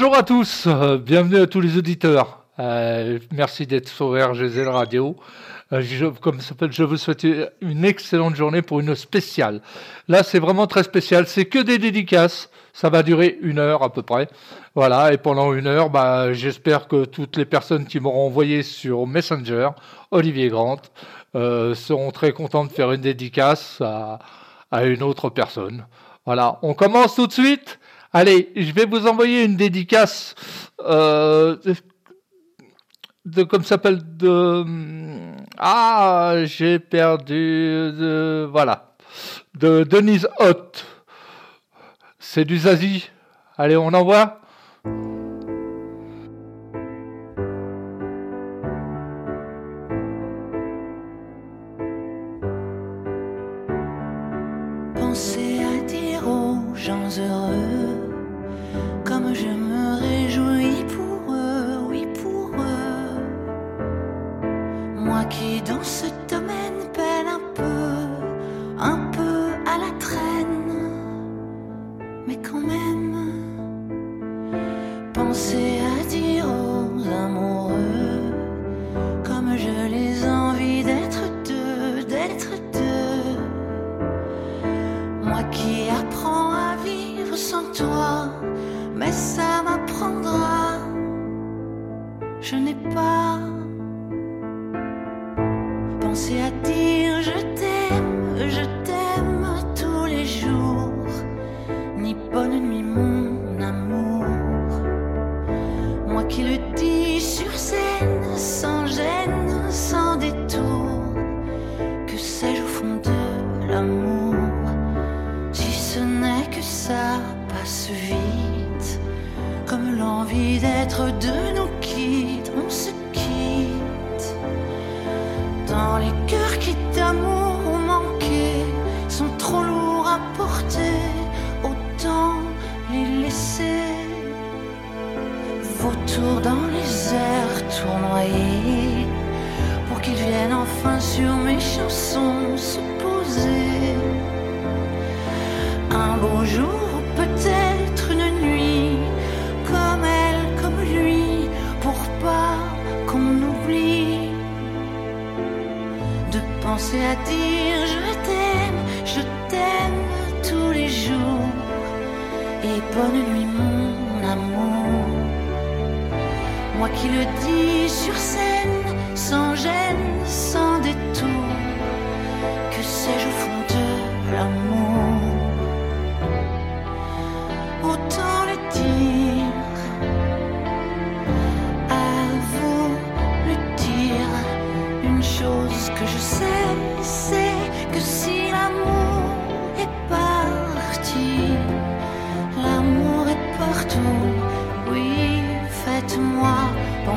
Bonjour à tous, euh, bienvenue à tous les auditeurs. Euh, merci d'être sur RGZ Radio. Euh, je, comme ça s'appelle, je vous souhaite une excellente journée pour une spéciale. Là, c'est vraiment très spécial. C'est que des dédicaces. Ça va durer une heure à peu près. Voilà. Et pendant une heure, bah, j'espère que toutes les personnes qui m'auront envoyé sur Messenger, Olivier Grant, seront très contents de faire une dédicace à une autre personne. Voilà. On commence tout de suite. Allez, je vais vous envoyer une dédicace euh, de comme s'appelle de ah j'ai perdu de voilà de Denise Hott. C'est du Zazie. Allez, on envoie. Pensez à dire aux gens heureux comme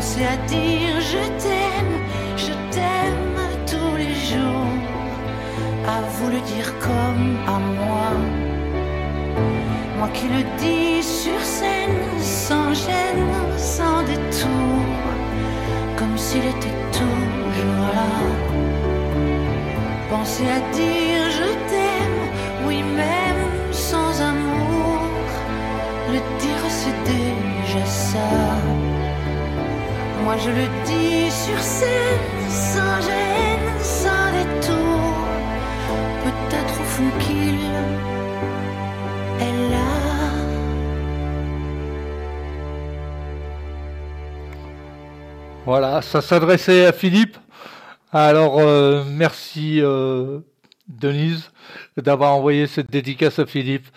penser à dire je t'aime, je t'aime tous les jours, à vous le dire comme à moi. Moi qui le dis sur scène, sans gêne, sans détour, comme s'il était toujours là. Pensez à dire je t'aime, oui même sans amour, le dire c'est déjà ça. Moi je le dis sur scène, sans gêne, sans détour, peut-être au fond qu'il est là. Voilà, ça s'adressait à Philippe. Alors, euh, merci euh, Denise d'avoir envoyé cette dédicace à Philippe.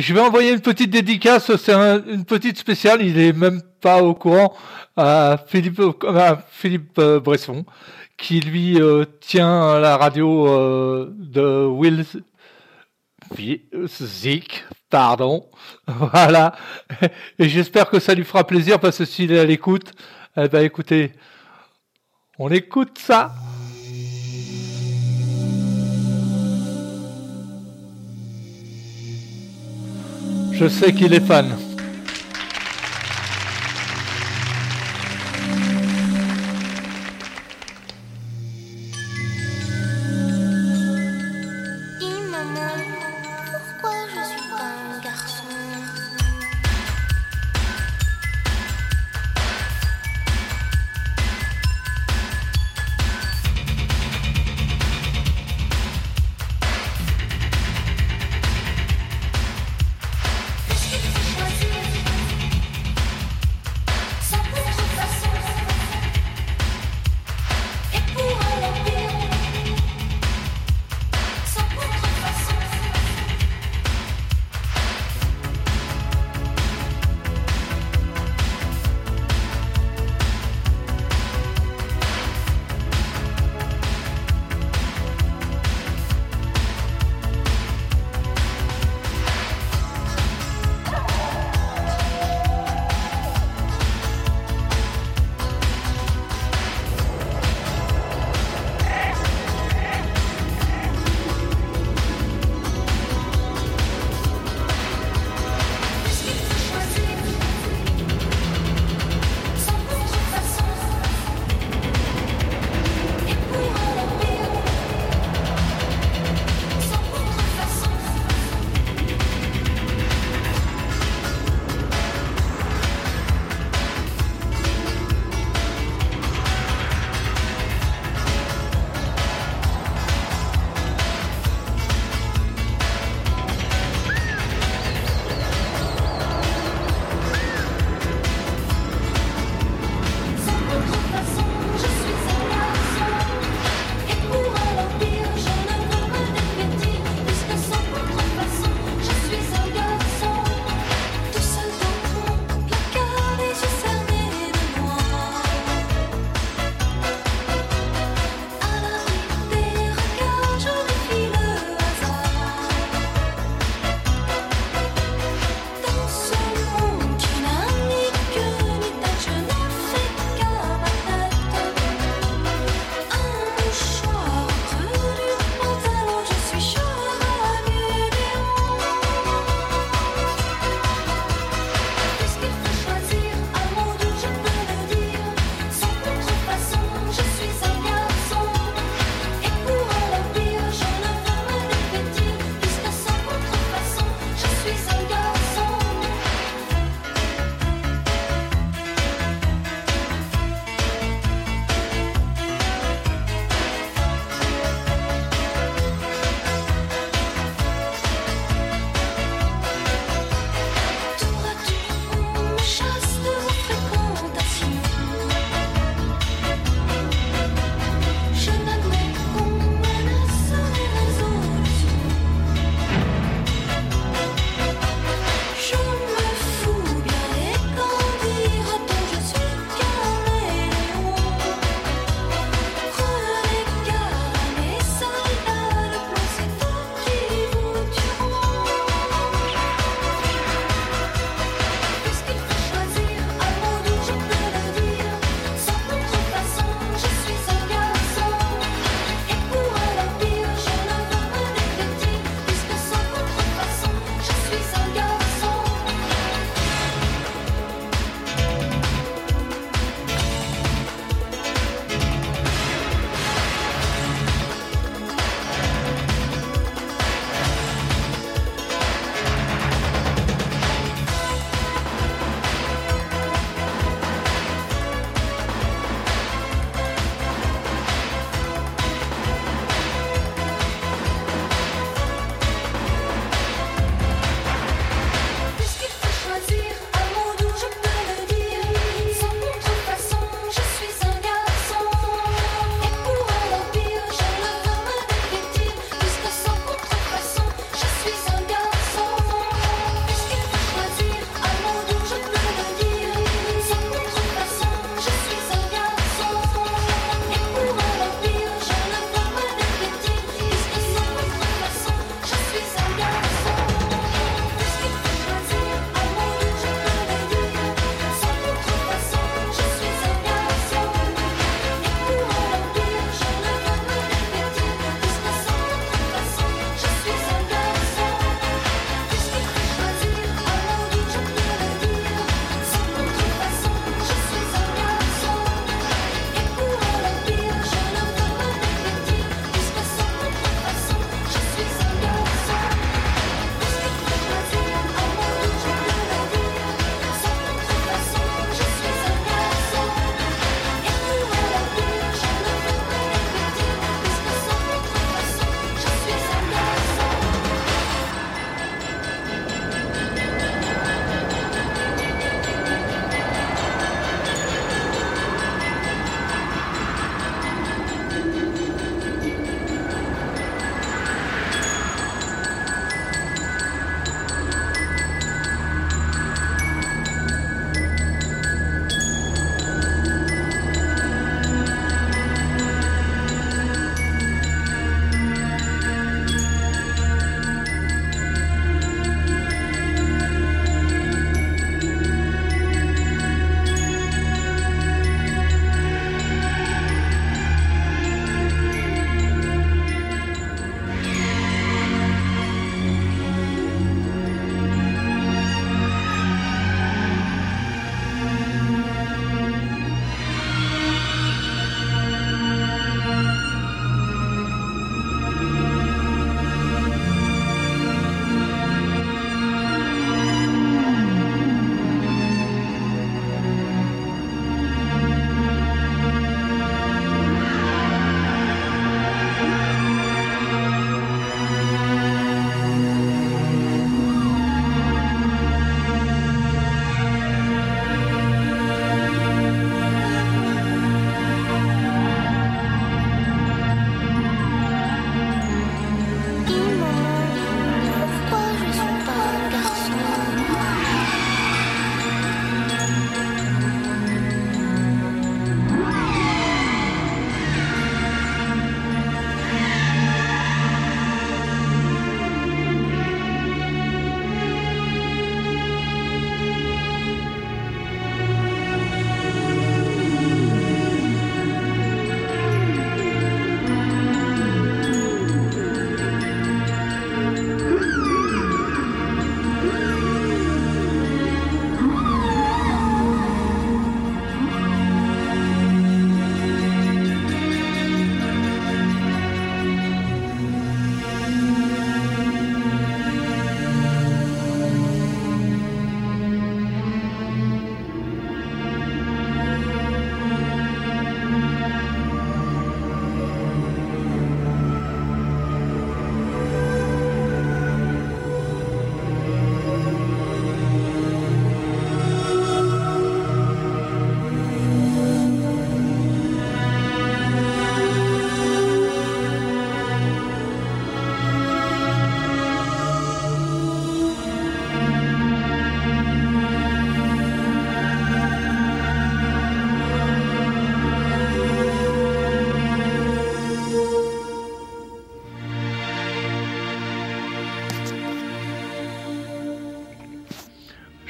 Je vais envoyer une petite dédicace, c'est un- une petite spéciale, il est même pas au courant, à Philippe, à Philippe euh, Bresson, qui lui euh, tient la radio euh, de Will Zik, pardon. Voilà. Et j'espère que ça lui fera plaisir parce que s'il est à l'écoute, eh ben écoutez, on écoute ça. Je sais qu'il est fan.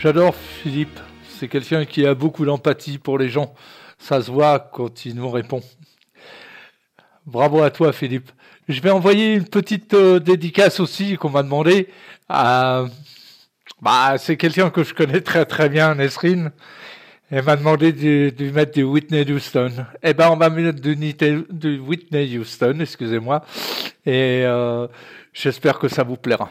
J'adore Philippe. C'est quelqu'un qui a beaucoup d'empathie pour les gens. Ça se voit quand il nous répond. Bravo à toi, Philippe. Je vais envoyer une petite euh, dédicace aussi qu'on m'a demandé. Bah, c'est quelqu'un que je connais très très bien, Nesrine. Elle m'a demandé de, de, mettre du Whitney Houston. Eh ben, on va mettre du, du Whitney Houston, excusez-moi. Et euh, j'espère que ça vous plaira.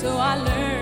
So I learned.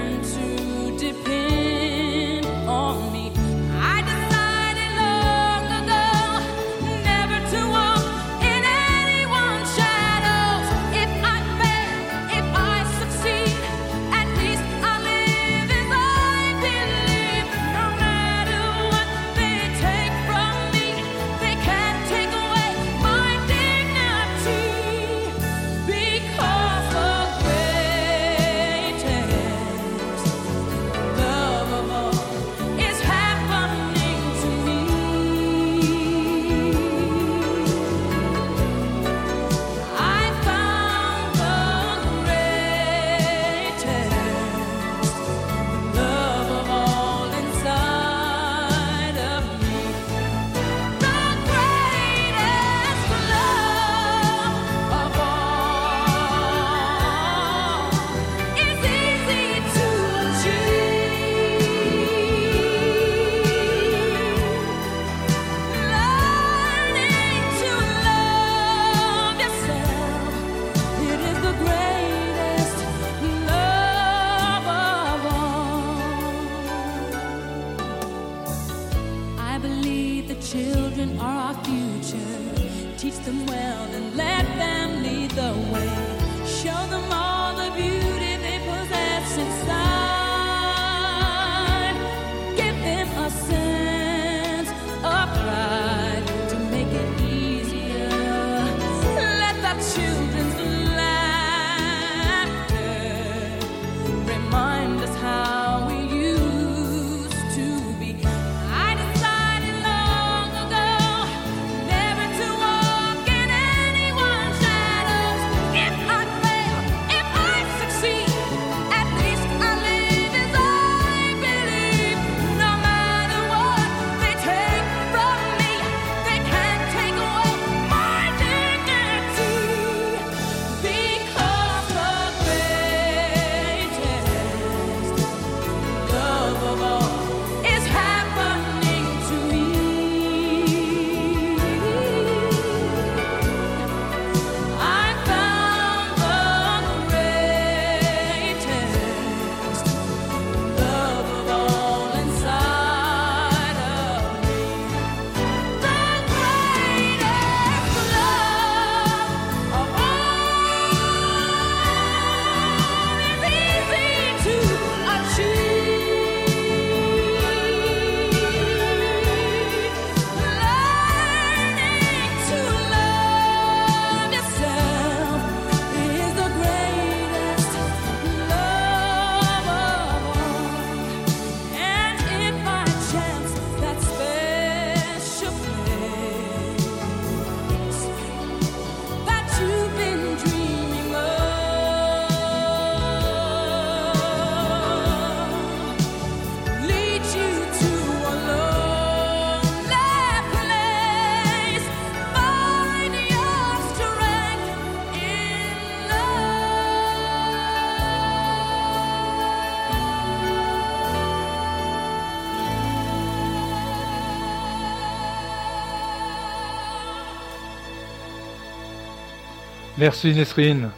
Merci Nesrine.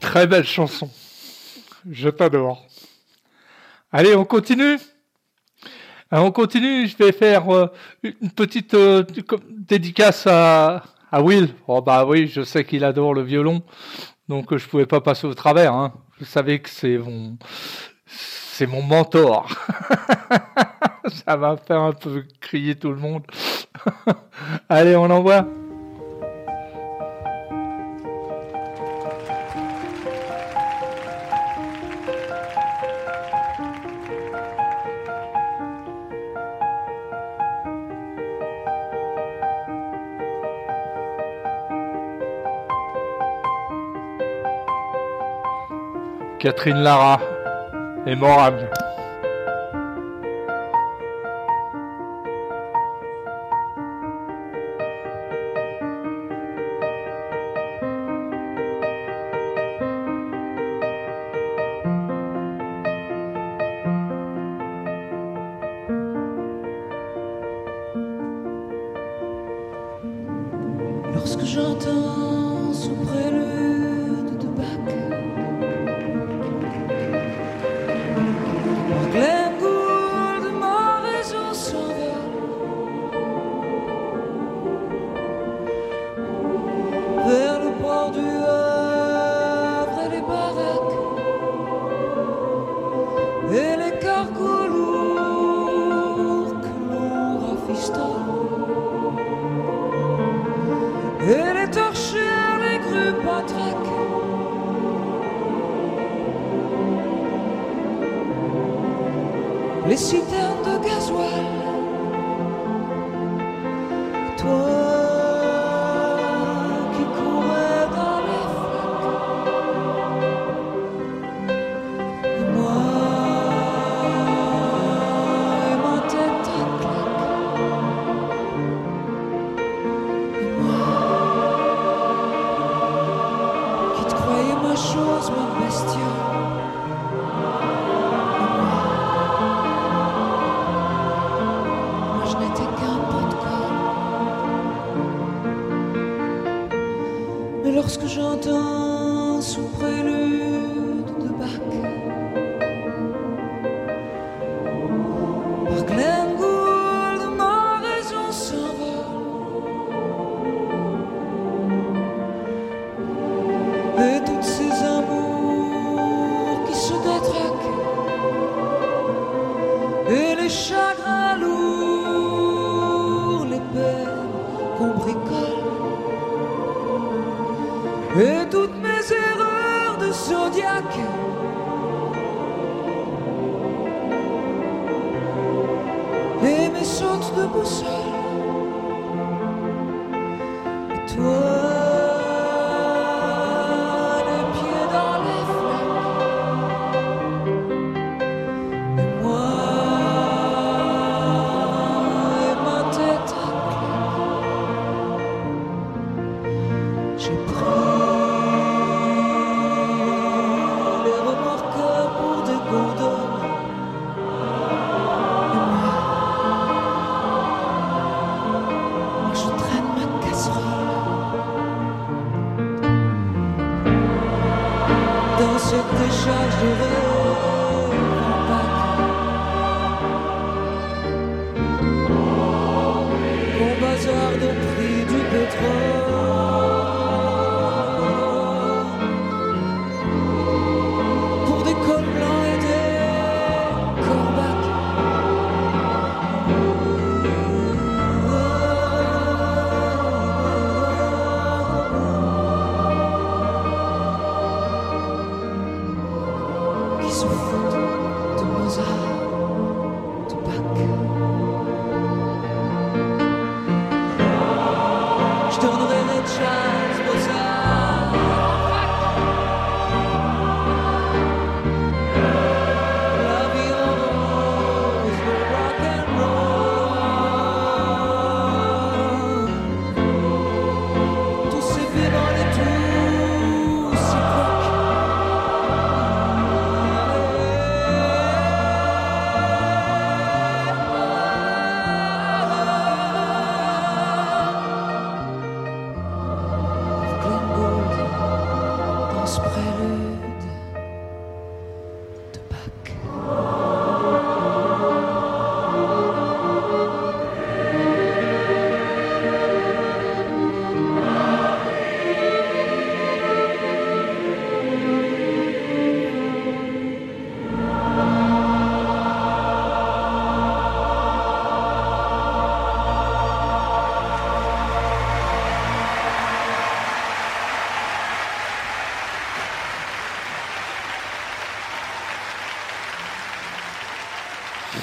Très belle chanson. Je t'adore. Allez, on continue. Euh, on continue. Je vais faire euh, une petite euh, dédicace à, Will. Oh bah oui, je sais qu'il adore le violon, donc je pouvais pas passer au travers. Hein. Je savais que c'est mon, c'est mon mentor. Ça va faire un peu crier tout le monde. Allez, on envoie. Catherine Lara est morable. Lorsque j'entends sous près le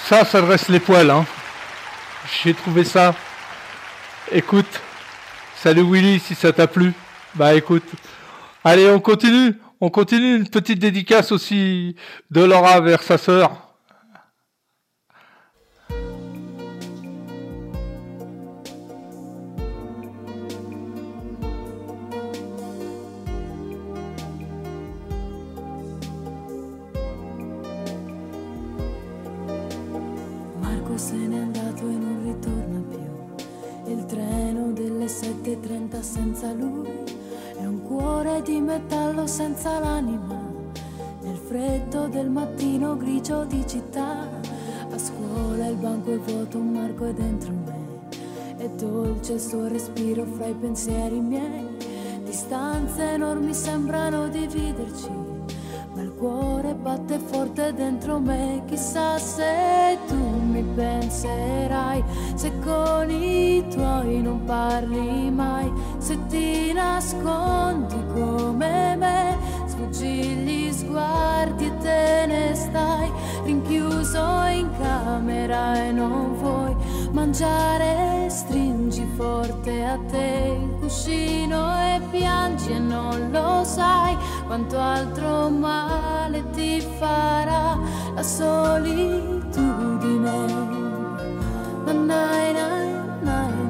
Ça, ça dresse les poils. Hein. J'ai trouvé ça. Écoute. Salut Willy, si ça t'a plu. Bah écoute. Allez, on continue. On continue une petite dédicace aussi de Laura vers sa sœur. Lui è un cuore di metallo senza l'anima. Nel freddo del mattino grigio di città, a scuola il banco è vuoto, un marco è dentro me. È dolce il suo respiro fra i pensieri miei. Distanze enormi sembrano dividerci cuore batte forte dentro me, chissà se tu mi penserai, se con i tuoi non parli mai, se ti nascondi come me, sfuggi gli sguardi e te ne stai, rinchiuso in camera e non vuoi mangiare, stringi forte a te il cuscino e piangi e non lo sai quanto altro male ti farà la solitudine. Nanai, nanai,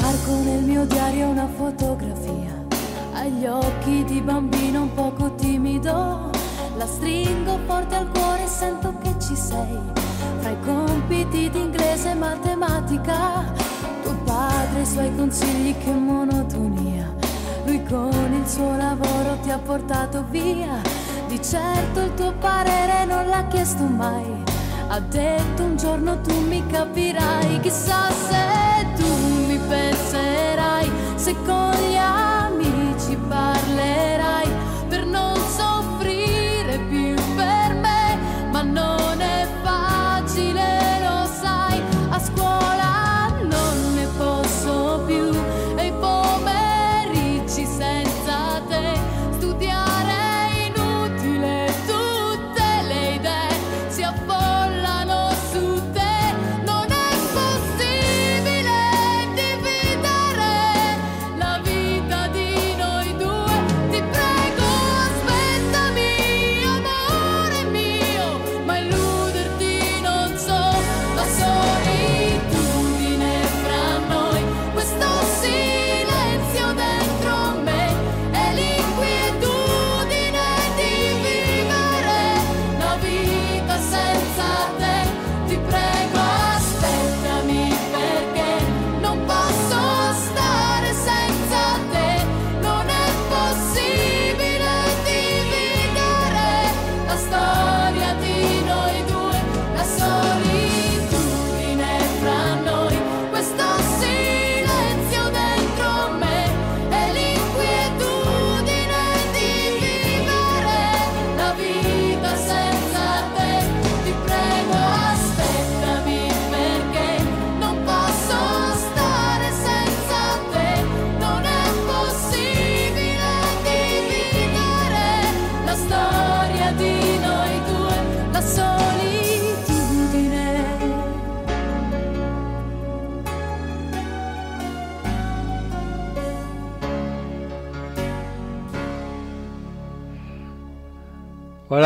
Marco nel mio diario una fotografia, agli occhi di bambino un poco timido, la stringo forte al cuore e sento che ci sei. Tra i compiti di inglese e matematica, tuo padre i suoi consigli che monotonia. Lui con il suo lavoro ti ha portato via, di certo il tuo parere non l'ha chiesto mai. Ha detto un giorno tu mi capirai, chissà se tu mi penserai, se con gli amici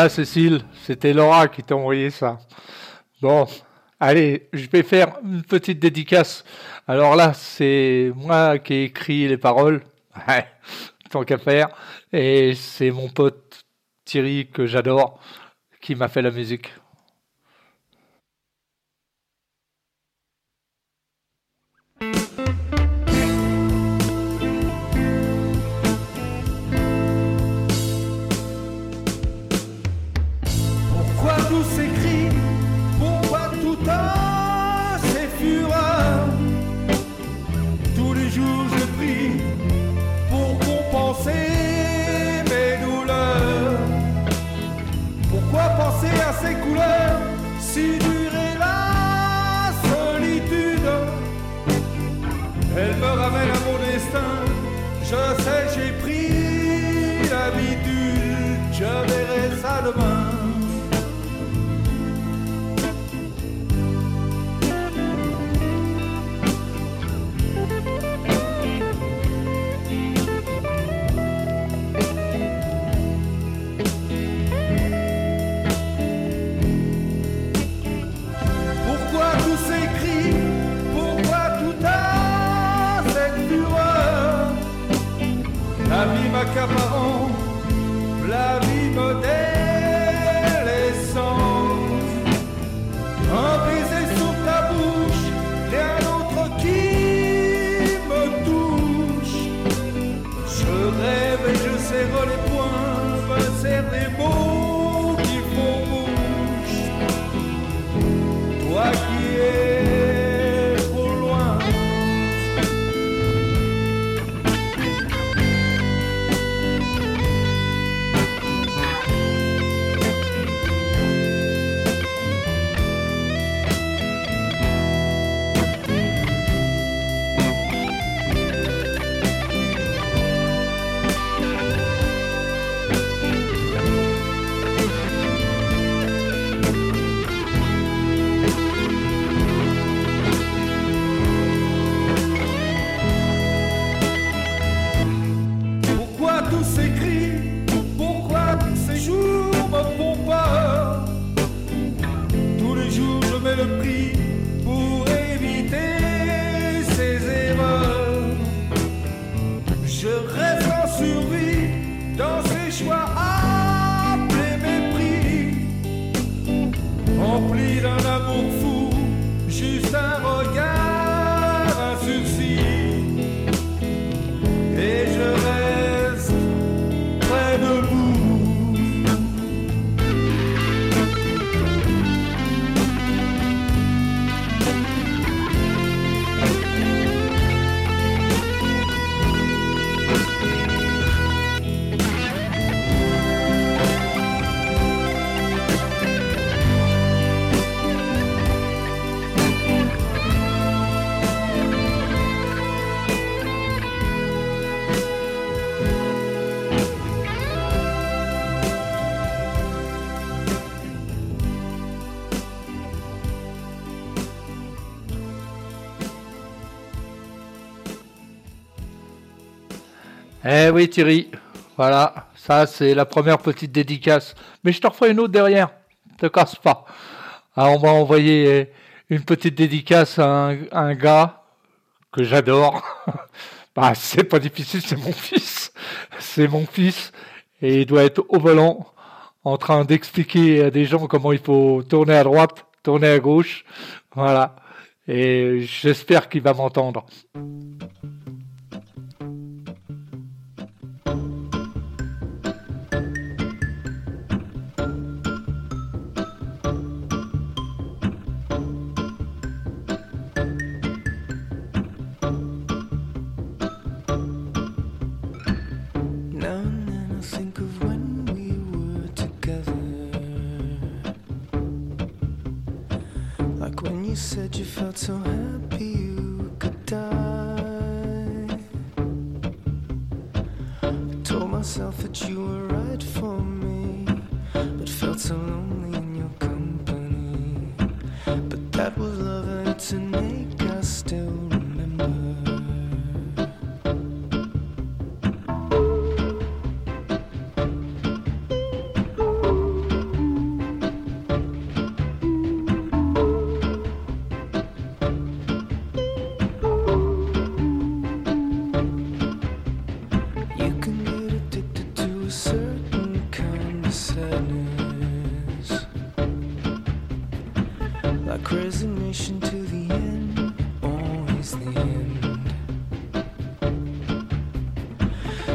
Cécile, c'était Laura qui t'a envoyé ça. Bon, allez, je vais faire une petite dédicace. Alors là, c'est moi qui ai écrit les paroles, tant qu'à faire, et c'est mon pote Thierry que j'adore qui m'a fait la musique. Thierry. Voilà, ça c'est la première petite dédicace. Mais je te referai une autre derrière. Te casse pas. Alors, on m'a envoyé une petite dédicace à un, à un gars que j'adore. bah, c'est pas difficile, c'est mon fils. C'est mon fils. Et il doit être au volant en train d'expliquer à des gens comment il faut tourner à droite, tourner à gauche. Voilà. Et j'espère qu'il va m'entendre.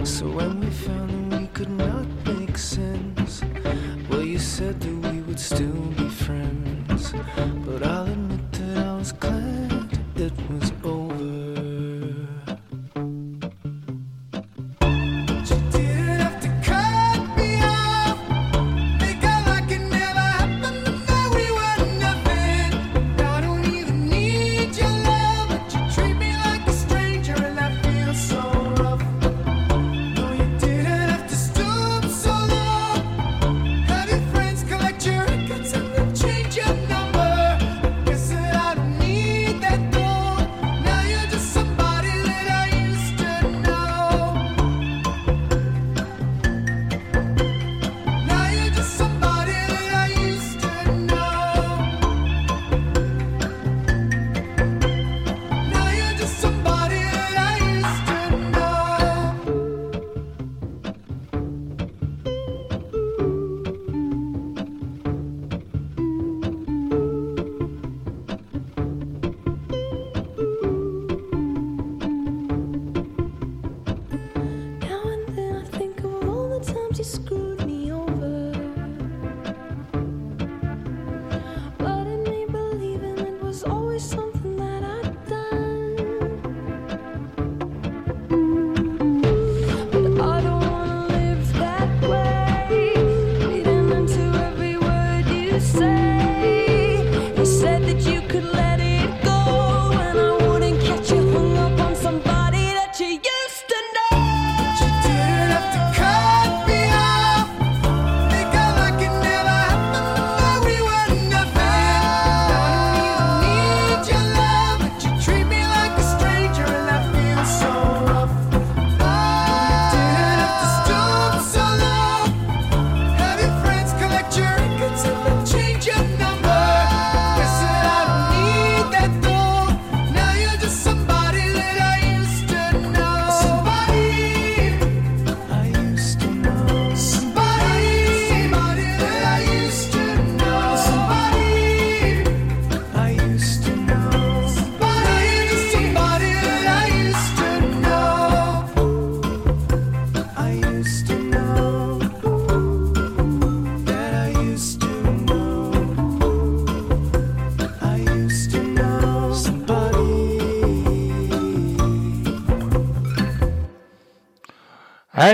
So when we found that we could not make sense.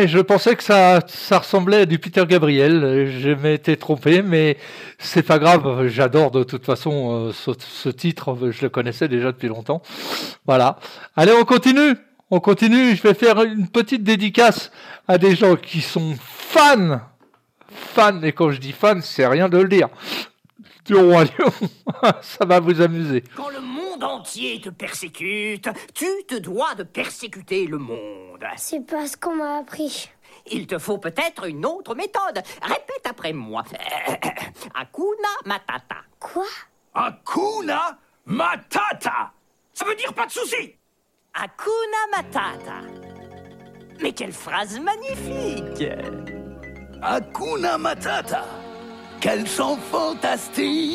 Je pensais que ça, ressemblait à du Peter Gabriel. Je m'étais trompé, mais c'est pas grave. J'adore de toute façon euh, ce, titre. Je le connaissais déjà depuis longtemps. Voilà. Allez, on continue. On continue. Je vais faire une petite dédicace à des gens qui sont fans. Fans. Et quand je dis fans, c'est rien de le dire. Du roi lion. ça va vous amuser. Monde entier te persécute, tu te dois de persécuter le monde. C'est pas ce qu'on m'a appris. Il te faut peut-être une autre méthode. Répète après moi. Hakuna Matata. Quoi? Hakuna Matata Ça veut dire pas de souci Hakuna Matata. Mais quelle phrase magnifique Hakuna Matata Quel chant fantastique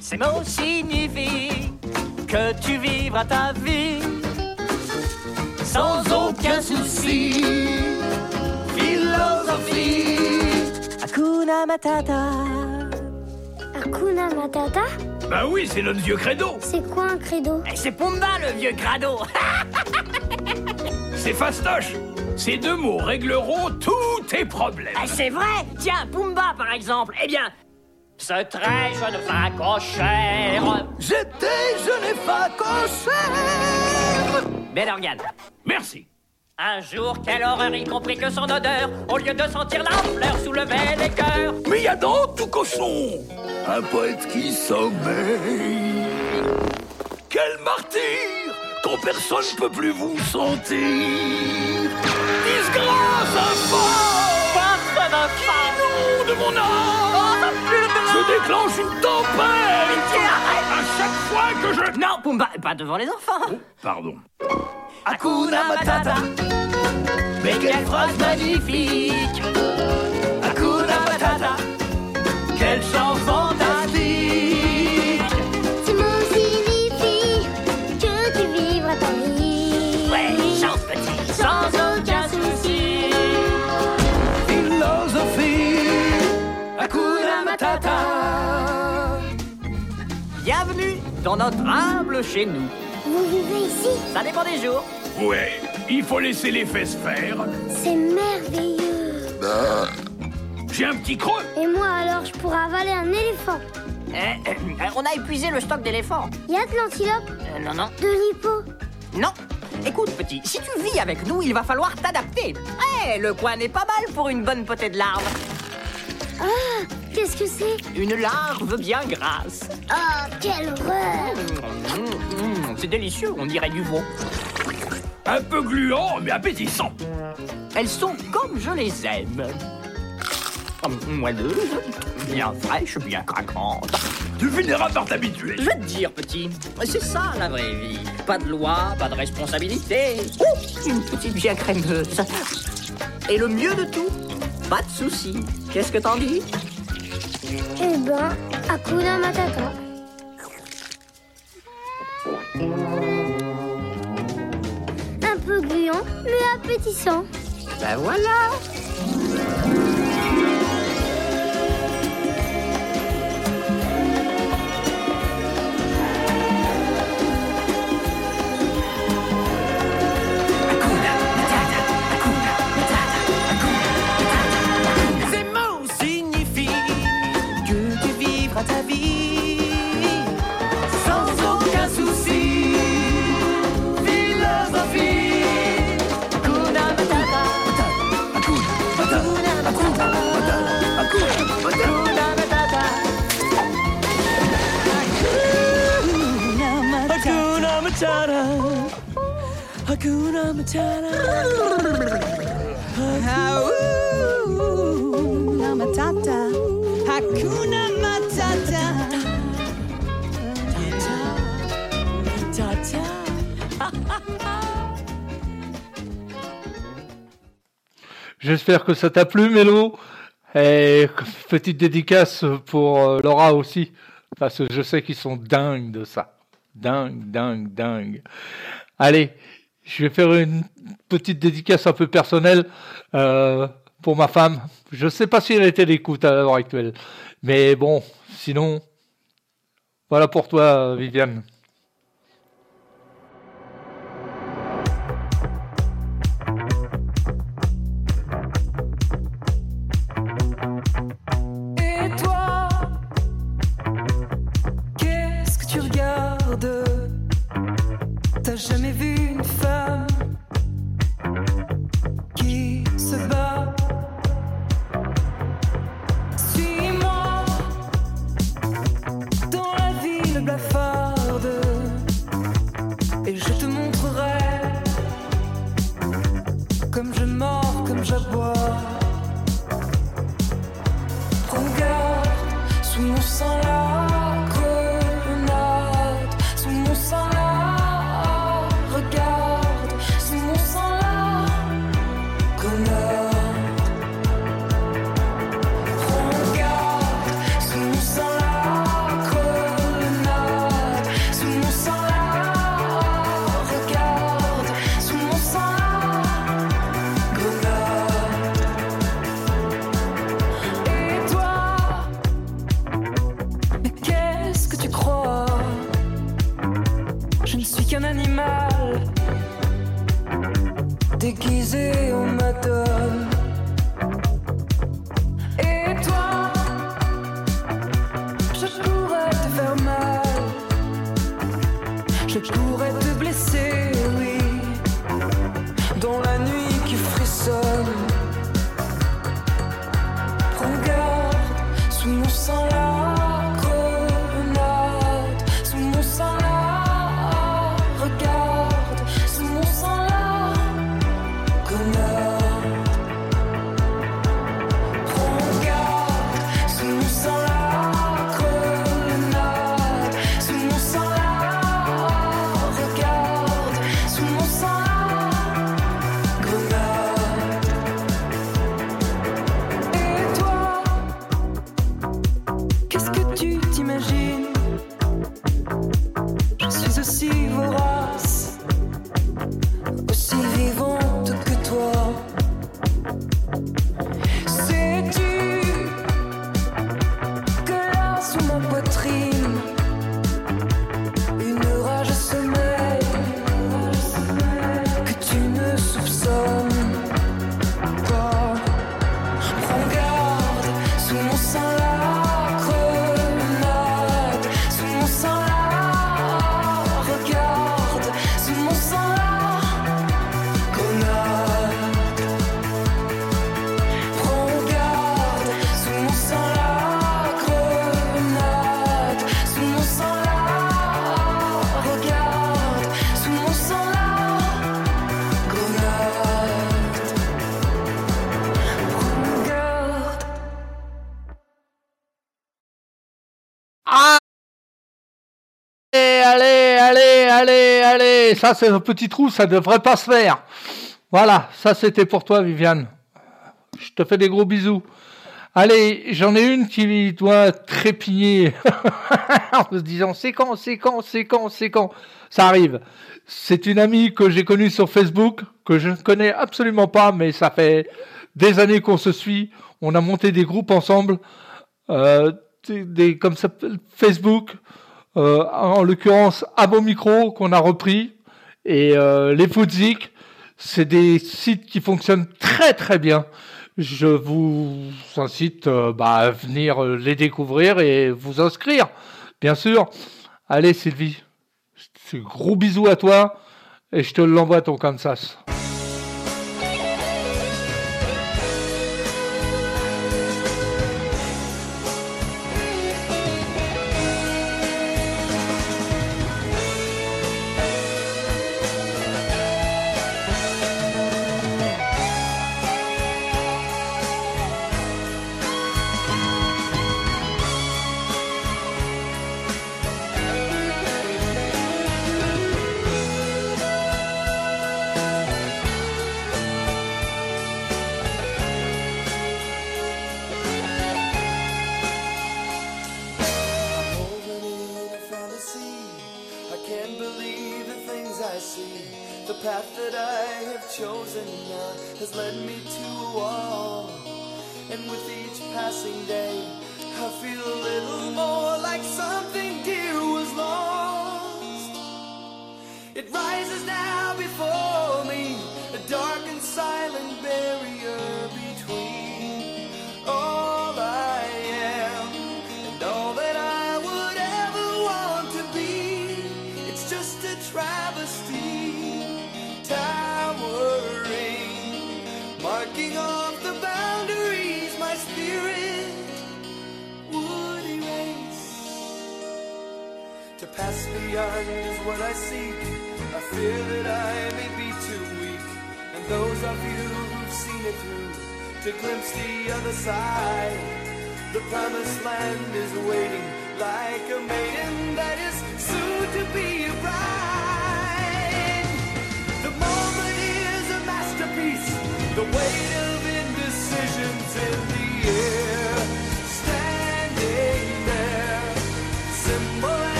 Ces mots signifient que tu vivras ta vie sans aucun souci. Philosophie. Hakuna Matata. Hakuna Matata? Bah oui, c'est notre vieux credo C'est quoi un credo? Et c'est Pumba le vieux crado. C'est fastoche Ces deux mots régleront tous tes problèmes Eh, c'est vrai Tiens, Pumba par exemple. Eh bien, ce très jeune facochère. J'étais jeune facochère Bel organe. Merci Un jour, quelle horreur, il comprit que son odeur, au lieu de sentir la fleur, soulevait les cœurs. Mais y a dans tout cochon un poète qui sommeille. Quel martyr quand personne peut plus vous sentir. Infâme de mon déclenche une tempête À chaque fois que je... Non, Pumba, pas devant les enfants. Pardon. Hakuna Matata. Mais quelle phrase magnifique. Hakuna Matata. Quel chant dans notre humble chez nous. Vous vivez ici? Ça dépend des jours. Ouais, il faut laisser les fesses faire. C'est merveilleux. J'ai un petit creux. Et moi alors, je pourrais avaler un éléphant. Eh, eh, on a épuisé le stock d'éléphants. Y a de l'antilope, Euh, non, non, de l'hippo? non. Écoute, petit, si tu vis avec nous, il va falloir t'adapter. Eh, le coin n'est pas mal pour une bonne potée de larves. Ah, qu'est-ce que c'est Une larve bien grasse. Oh, quelle horreur Mmh, mmh, c'est délicieux, on dirait du veau. Un peu gluant, mais appétissant. Elles sont comme je les aime. Moelleuses, bien fraîches, bien craquantes. Tu finiras par t'habituer. Je vais te dire, petit, c'est ça la vraie vie. Pas de loi, pas de responsabilité. Oh, une petite bien crémeuse. Et le mieux de tout, pas de soucis. Qu'est-ce que t'en dis? Eh ben, Hakuna Matata. Un peu gluant, mais appétissant. Ben voilà. Matata. Hakuna Matata. Hakuna Matata. Hakuna Matata. Tata. J'espère que ça t'a plu, Mélo. Et petite dédicace pour euh, Laura aussi, parce que je sais qu'ils sont dingues de ça. Dingue, dingue, dingue. Allez, je vais faire une petite dédicace un peu personnelle euh, pour ma femme. Je sais pas si elle était d'écoute à l'heure actuelle, mais bon, sinon, voilà pour toi, Viviane. ça, c'est un petit trou, ça devrait pas se faire. Voilà, ça c'était pour toi, Viviane. Je te fais des gros bisous. Allez, j'en ai une qui doit trépigner en se disant c'est quand, c'est quand, c'est quand, c'est quand. Ça arrive. C'est une amie que j'ai connue sur Facebook, que je ne connais absolument pas, mais ça fait des années qu'on se suit. On a monté des groupes ensemble, euh, des, comme ça, Facebook, euh, en l'occurrence à beau micro qu'on a repris. Et euh, les Foodzik, c'est des sites qui fonctionnent très très bien. Je vous incite euh, bah, à venir euh, les découvrir et vous inscrire, bien sûr. Allez Sylvie, c'est gros bisous à toi et je te l'envoie ton Kansas.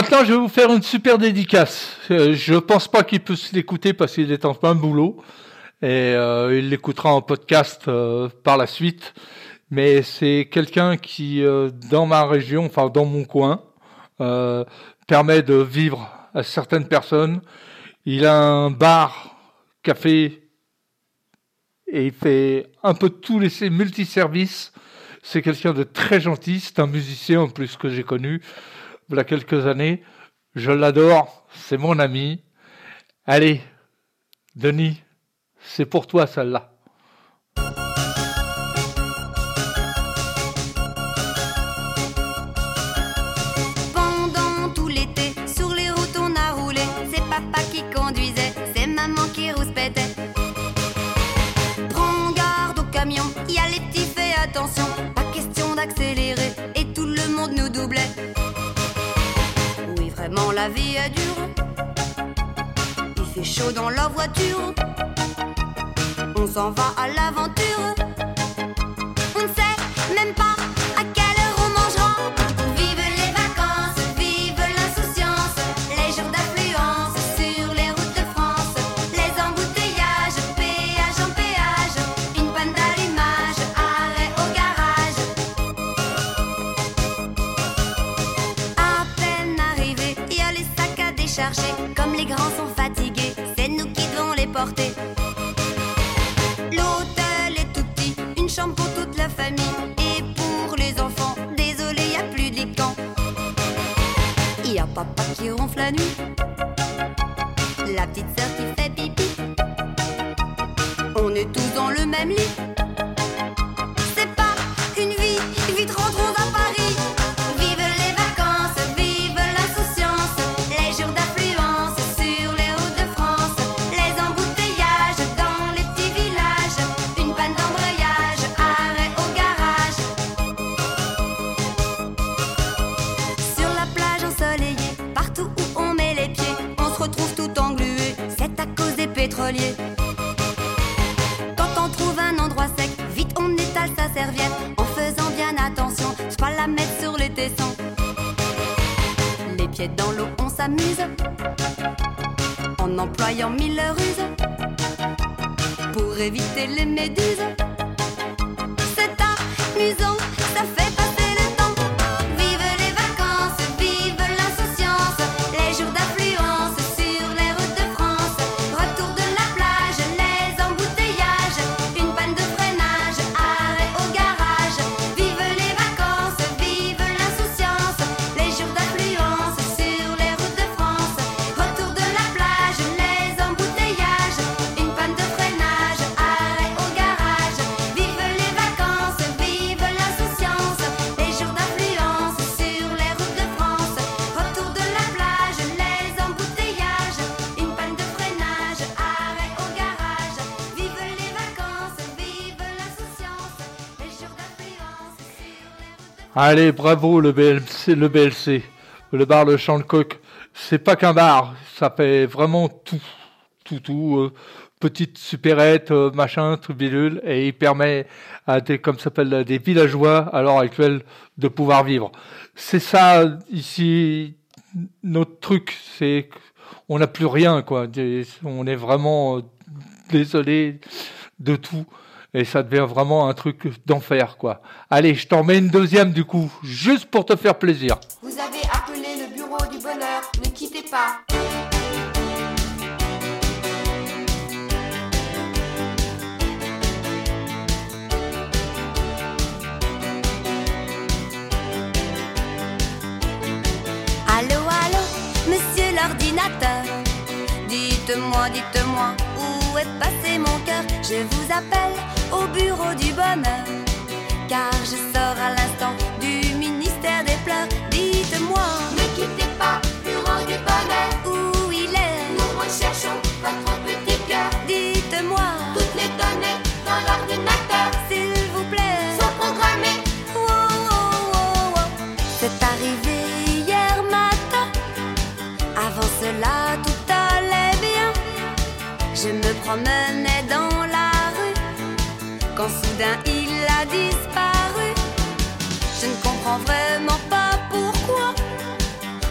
Maintenant, je vais vous faire une super dédicace. Euh, Je pense pas qu'il puisse l'écouter parce qu'il est en plein boulot. Et euh, il l'écoutera en podcast euh, par la suite. Mais c'est quelqu'un qui, euh, dans ma région, enfin dans mon coin, permet de vivre à certaines personnes. Il a un bar, café, et il fait un peu tous les multiservices. C'est quelqu'un de très gentil. C'est un musicien en plus que j'ai connu voilà quelques années. Je l'adore, c'est mon ami. Allez, Denis, c'est pour toi celle-là. La vie est dure. Il fait chaud dans la voiture. On s'en va à l'aventure. L'hôtel est tout petit, une chambre pour toute la famille. Et pour les enfants, désolé, y a plus de lit de. Y a papa qui ronfle la nuit, la petite sœur qui fait pipi. On est tous dans le même lit. S'amuse en employant mille ruses pour éviter les méduses. Allez, bravo le BLC, le BLC, le bar Le Champ de Coq. C'est pas qu'un bar, ça fait vraiment tout, tout, tout. euh, petite supérette, euh, machin, truc bidule, et il permet à des, comme s'appelle, des villageois à l'heure actuelle de pouvoir vivre. C'est ça ici notre truc, c'est qu'on n'a plus rien, quoi. On est vraiment euh, désolé de tout. Et ça devient vraiment un truc d'enfer, quoi. Allez, je t'en mets une deuxième, du coup, juste pour te faire plaisir. Vous avez appelé le bureau du bonheur, ne quittez pas. Allô, allô, monsieur l'ordinateur. Dites-moi, dites-moi, passé mon cœur Je vous appelle au bureau du bonheur. Promenais dans la rue. Quand soudain il a disparu. Je ne comprends vraiment pas pourquoi.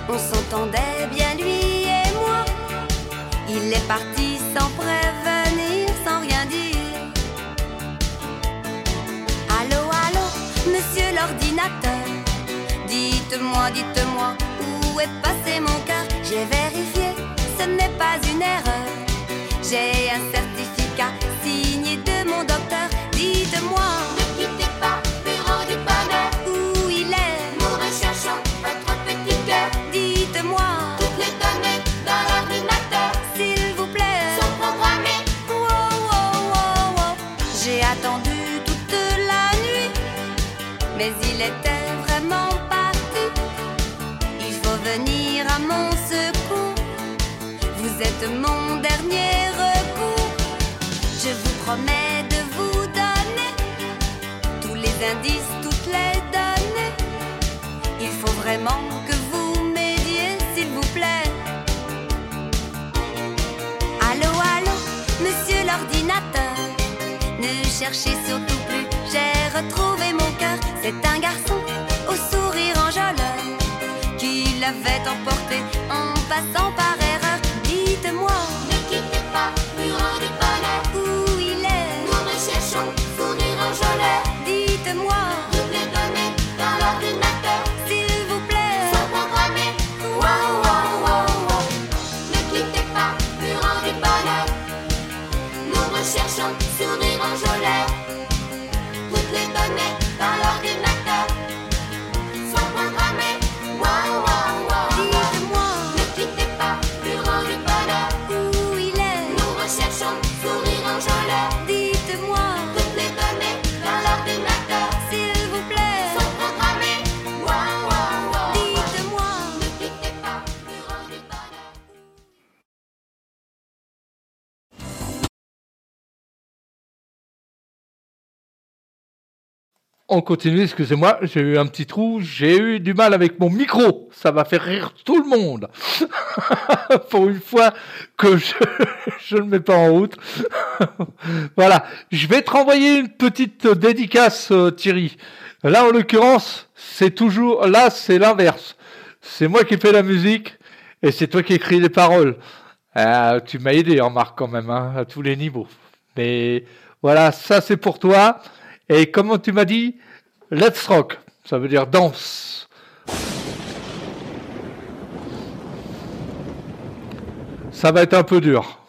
On s'entendait bien lui et moi. Il est parti sans prévenir, sans rien dire. Allô, allô, monsieur l'ordinateur. Dites-moi, dites-moi, où est passé mon cœur? J'ai vérifié, ce n'est pas une erreur. J'ai un certificat vraiment que vous m'aidiez, s'il vous plaît. Allô, allô, monsieur l'ordinateur. Ne cherchez surtout plus, j'ai retrouvé mon cœur. C'est un garçon au sourire enjôleur qui l'avait emporté en passant par erreur. Dites-moi Ne quittez pas, bureau du bonheur. où il est? Nous recherchons sourire enjôleur. Dites-moi, On continue, excusez-moi, j'ai eu un petit trou, j'ai eu du mal avec mon micro, ça va faire rire tout le monde. Pour une fois que je, ne mets pas en route. voilà, je vais te renvoyer une petite dédicace euh, Thierry. Là en l'occurrence, c'est toujours là, c'est l'inverse. C'est moi qui fais la musique et c'est toi qui écris les paroles. Ah, tu m'as aidé, remarque quand même, hein, à tous les niveaux. Mais voilà, ça c'est pour toi. Et comment tu m'as dit Let's rock, ça veut dire danse. Ça va être un peu dur.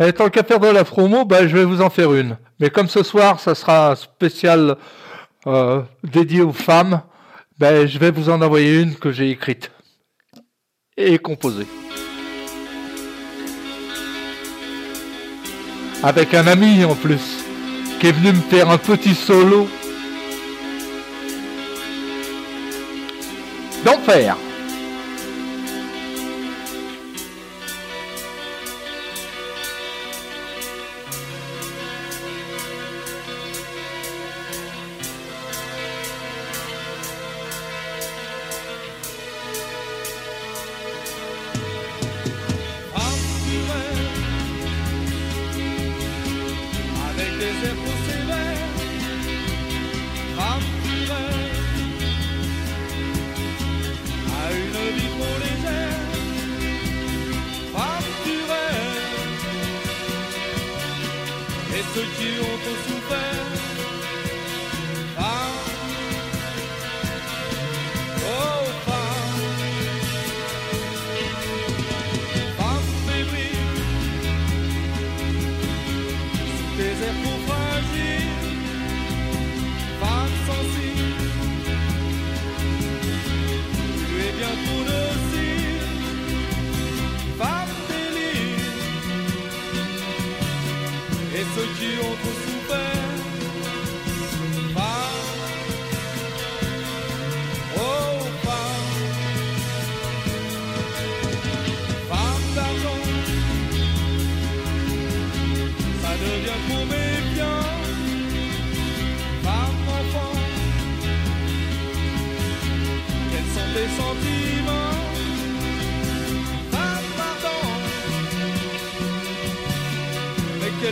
Et tant qu'à faire de la promo, bah, je vais vous en faire une. Mais comme ce soir, ça sera un spécial euh, dédié aux femmes, bah, je vais vous en envoyer une que j'ai écrite et composée. Avec un ami en plus, qui est venu me faire un petit solo d'enfer.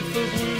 Mais quel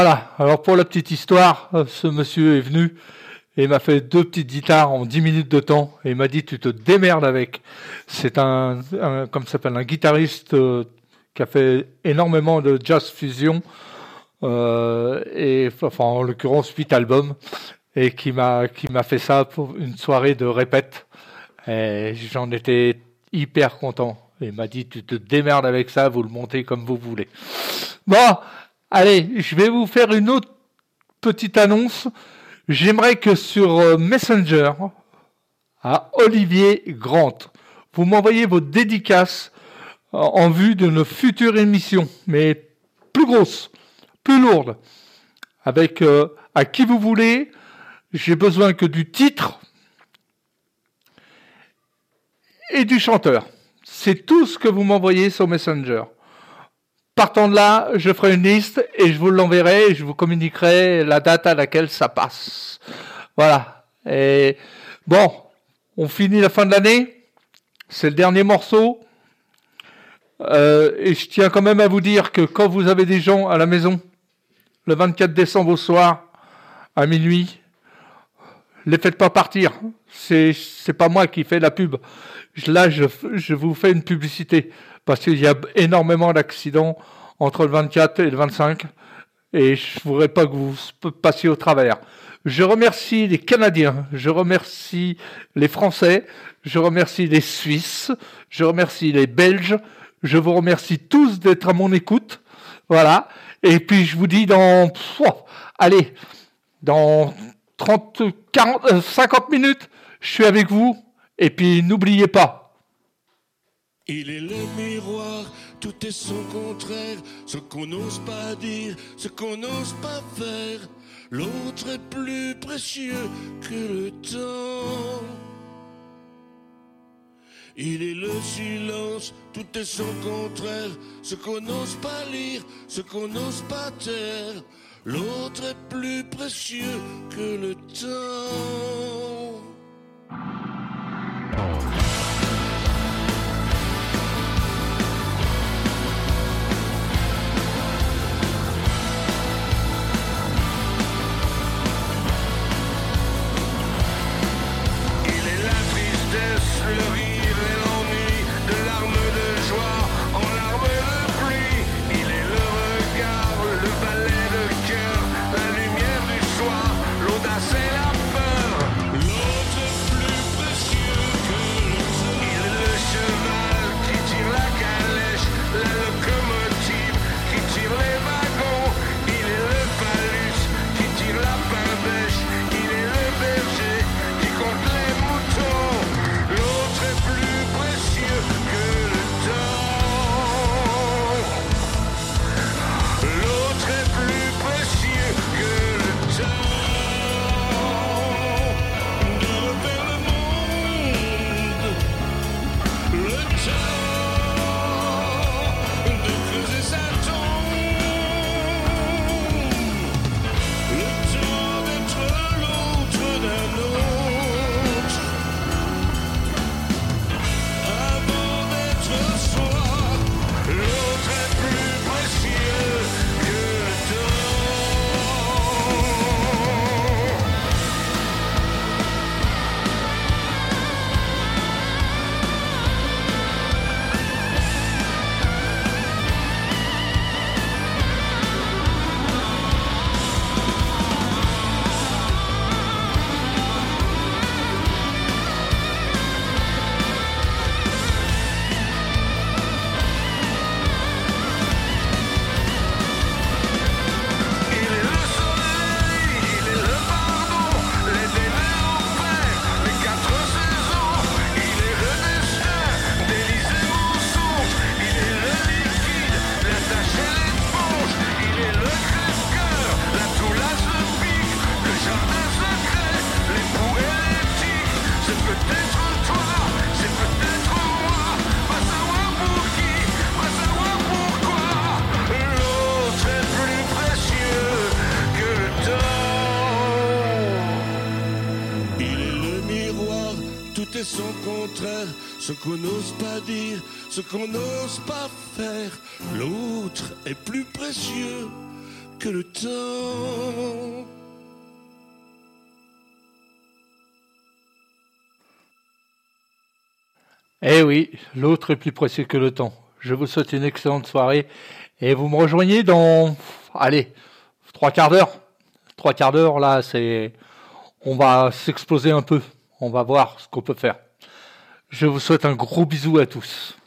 Voilà, alors pour la petite histoire, euh, ce monsieur est venu et m'a fait deux petites guitares en 10 minutes de temps et m'a dit tu te démerdes avec. C'est un, comme s'appelle un guitariste euh, qui a fait énormément de jazz fusion, euh, et enfin en l'occurrence huit albums, et qui m'a qui m'a fait ça pour une soirée de répète. Et j'en étais hyper content. Il m'a dit tu te démerdes avec ça, vous le montez comme vous voulez. Bon, allez, je vais vous faire une autre petite annonce. J'aimerais que sur euh, Messenger, à Olivier Grant, vous m'envoyez vos dédicaces euh, en vue d'une future émission, mais plus grosse, plus lourde, avec euh, à qui vous voulez. J'ai besoin que du titre et du chanteur. C'est tout ce que vous m'envoyez sur Messenger. Partant de là, je ferai une liste et je vous l'enverrai et je vous communiquerai la date à laquelle ça passe. Voilà. Et bon, on finit la fin de l'année. C'est le dernier morceau. Euh, et je tiens quand même à vous dire que quand vous avez des gens à la maison, le 24 décembre au soir, à minuit, les faites pas partir. C'est, pas moi qui fais la pub. Là, je, je vous fais une publicité parce qu'il y a énormément d'accidents entre le 24 et le 25 et je voudrais pas que vous passiez au travers. Je remercie les Canadiens, je remercie les Français, je remercie les Suisses, je remercie les Belges, je vous remercie tous d'être à mon écoute. Voilà. Et puis je vous dis dans, allez, dans 30, 40, euh, 50 minutes, je suis avec vous. Et puis n'oubliez pas. Il est le miroir, tout est son contraire, ce qu'on n'ose pas dire, ce qu'on n'ose pas faire. L'autre est plus précieux que le temps. Il est le silence, tout est son contraire, ce qu'on n'ose pas lire, ce qu'on n'ose pas taire. L'autre est plus précieux que le temps. Ce qu'on n'ose pas dire, ce qu'on n'ose pas faire. L'autre est plus précieux que le temps. Eh oui, l'autre est plus précieux que le temps. Je vous souhaite une excellente soirée et vous me rejoignez dans, allez, trois quarts d'heure. Trois quarts d'heure, là, c'est, on va s'exploser un peu. On va voir ce qu'on peut faire. Je vous souhaite un gros bisou à tous.